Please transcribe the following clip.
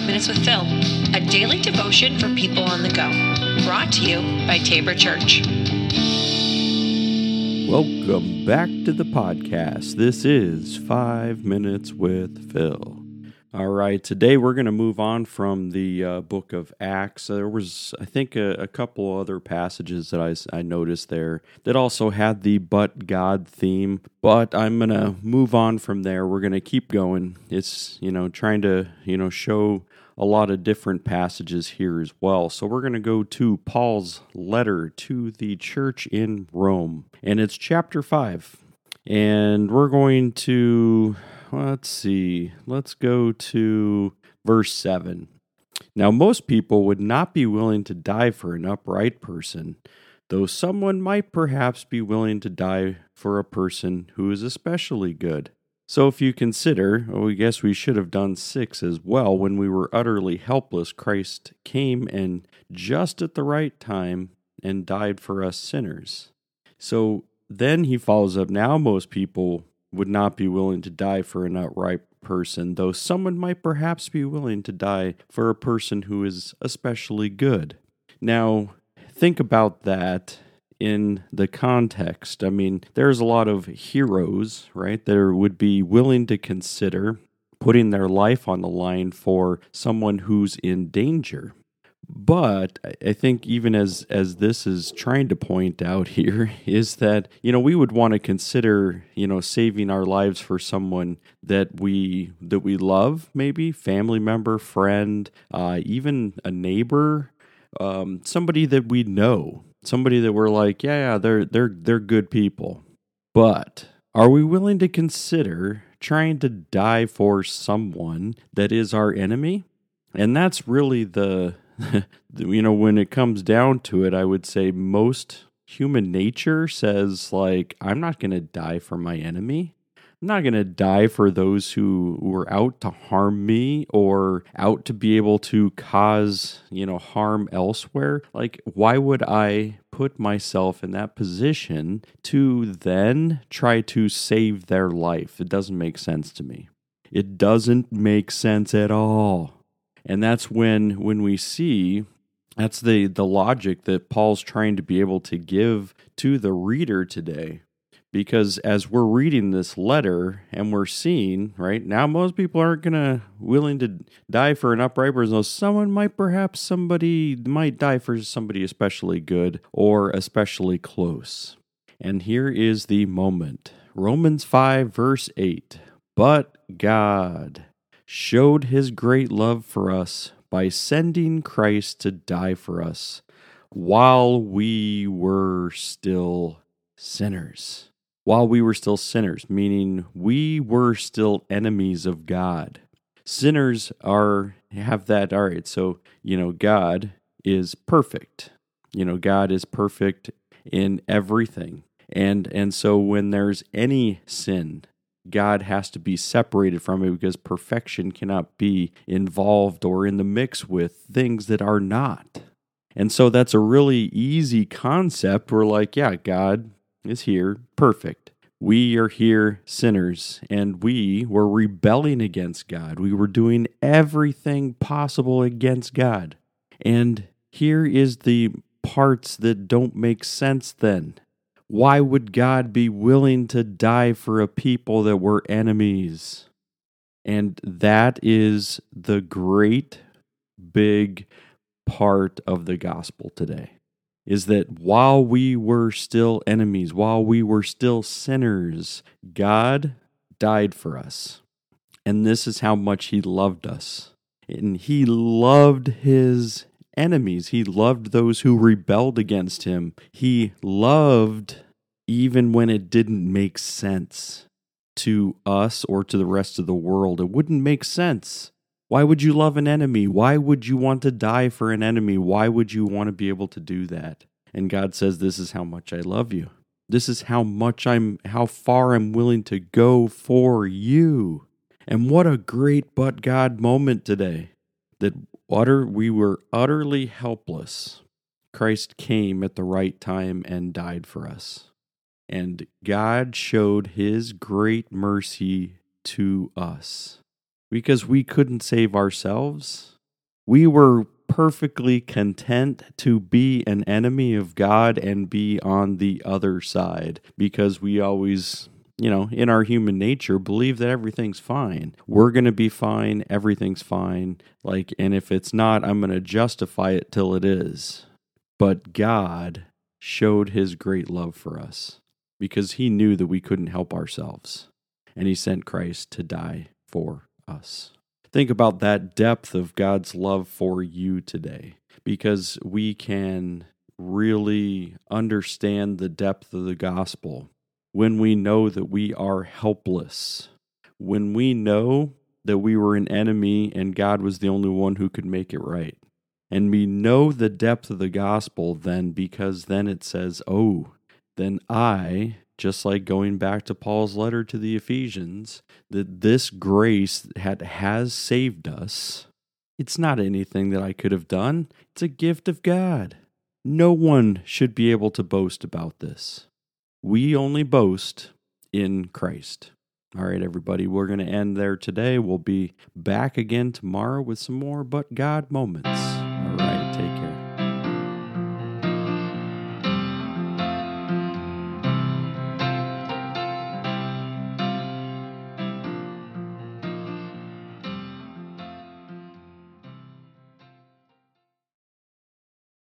Five Minutes with Phil, a daily devotion for people on the go. Brought to you by Tabor Church. Welcome back to the podcast. This is Five Minutes with Phil. All right, today we're going to move on from the uh, book of Acts. There was, I think, a, a couple other passages that I, I noticed there that also had the but God theme, but I'm going to move on from there. We're going to keep going. It's, you know, trying to, you know, show a lot of different passages here as well. So we're going to go to Paul's letter to the church in Rome, and it's chapter 5. And we're going to let's see. Let's go to verse 7. Now, most people would not be willing to die for an upright person, though someone might perhaps be willing to die for a person who is especially good. So, if you consider, oh, I guess we should have done six as well. When we were utterly helpless, Christ came and just at the right time and died for us sinners. So then he follows up now, most people would not be willing to die for an outright person, though someone might perhaps be willing to die for a person who is especially good. Now, think about that in the context. I mean, there's a lot of heroes, right, that would be willing to consider putting their life on the line for someone who's in danger. But I think even as as this is trying to point out here is that you know we would want to consider you know saving our lives for someone that we that we love maybe family member friend uh, even a neighbor um, somebody that we know somebody that we're like yeah, yeah they're they're they're good people but are we willing to consider trying to die for someone that is our enemy and that's really the you know, when it comes down to it, I would say most human nature says, like, I'm not going to die for my enemy. I'm not going to die for those who were out to harm me or out to be able to cause, you know, harm elsewhere. Like, why would I put myself in that position to then try to save their life? It doesn't make sense to me. It doesn't make sense at all and that's when when we see that's the the logic that Paul's trying to be able to give to the reader today because as we're reading this letter and we're seeing right now most people aren't gonna willing to die for an upright person someone might perhaps somebody might die for somebody especially good or especially close. And here is the moment. Romans 5 verse 8 but god showed his great love for us by sending Christ to die for us while we were still sinners. While we were still sinners, meaning we were still enemies of God. Sinners are have that all right, so you know God is perfect. You know God is perfect in everything. And and so when there's any sin God has to be separated from it because perfection cannot be involved or in the mix with things that are not. And so that's a really easy concept. We're like, yeah, God is here, perfect. We are here sinners, and we were rebelling against God. We were doing everything possible against God. And here is the parts that don't make sense then. Why would God be willing to die for a people that were enemies? And that is the great big part of the gospel today is that while we were still enemies, while we were still sinners, God died for us. And this is how much He loved us. And He loved His enemies. He loved those who rebelled against him. He loved even when it didn't make sense to us or to the rest of the world. It wouldn't make sense. Why would you love an enemy? Why would you want to die for an enemy? Why would you want to be able to do that? And God says, This is how much I love you. This is how much I'm, how far I'm willing to go for you. And what a great but God moment today that utter, we were utterly helpless. Christ came at the right time and died for us. And God showed his great mercy to us. Because we couldn't save ourselves. We were perfectly content to be an enemy of God and be on the other side because we always, you know, in our human nature, believe that everything's fine. We're going to be fine. Everything's fine. Like, and if it's not, I'm going to justify it till it is. But God showed his great love for us because he knew that we couldn't help ourselves. And he sent Christ to die for us. Think about that depth of God's love for you today because we can really understand the depth of the gospel when we know that we are helpless, when we know that we were an enemy and God was the only one who could make it right. And we know the depth of the gospel then because then it says, Oh, then I just like going back to Paul's letter to the Ephesians, that this grace had, has saved us. It's not anything that I could have done, it's a gift of God. No one should be able to boast about this. We only boast in Christ. All right, everybody, we're going to end there today. We'll be back again tomorrow with some more But God moments.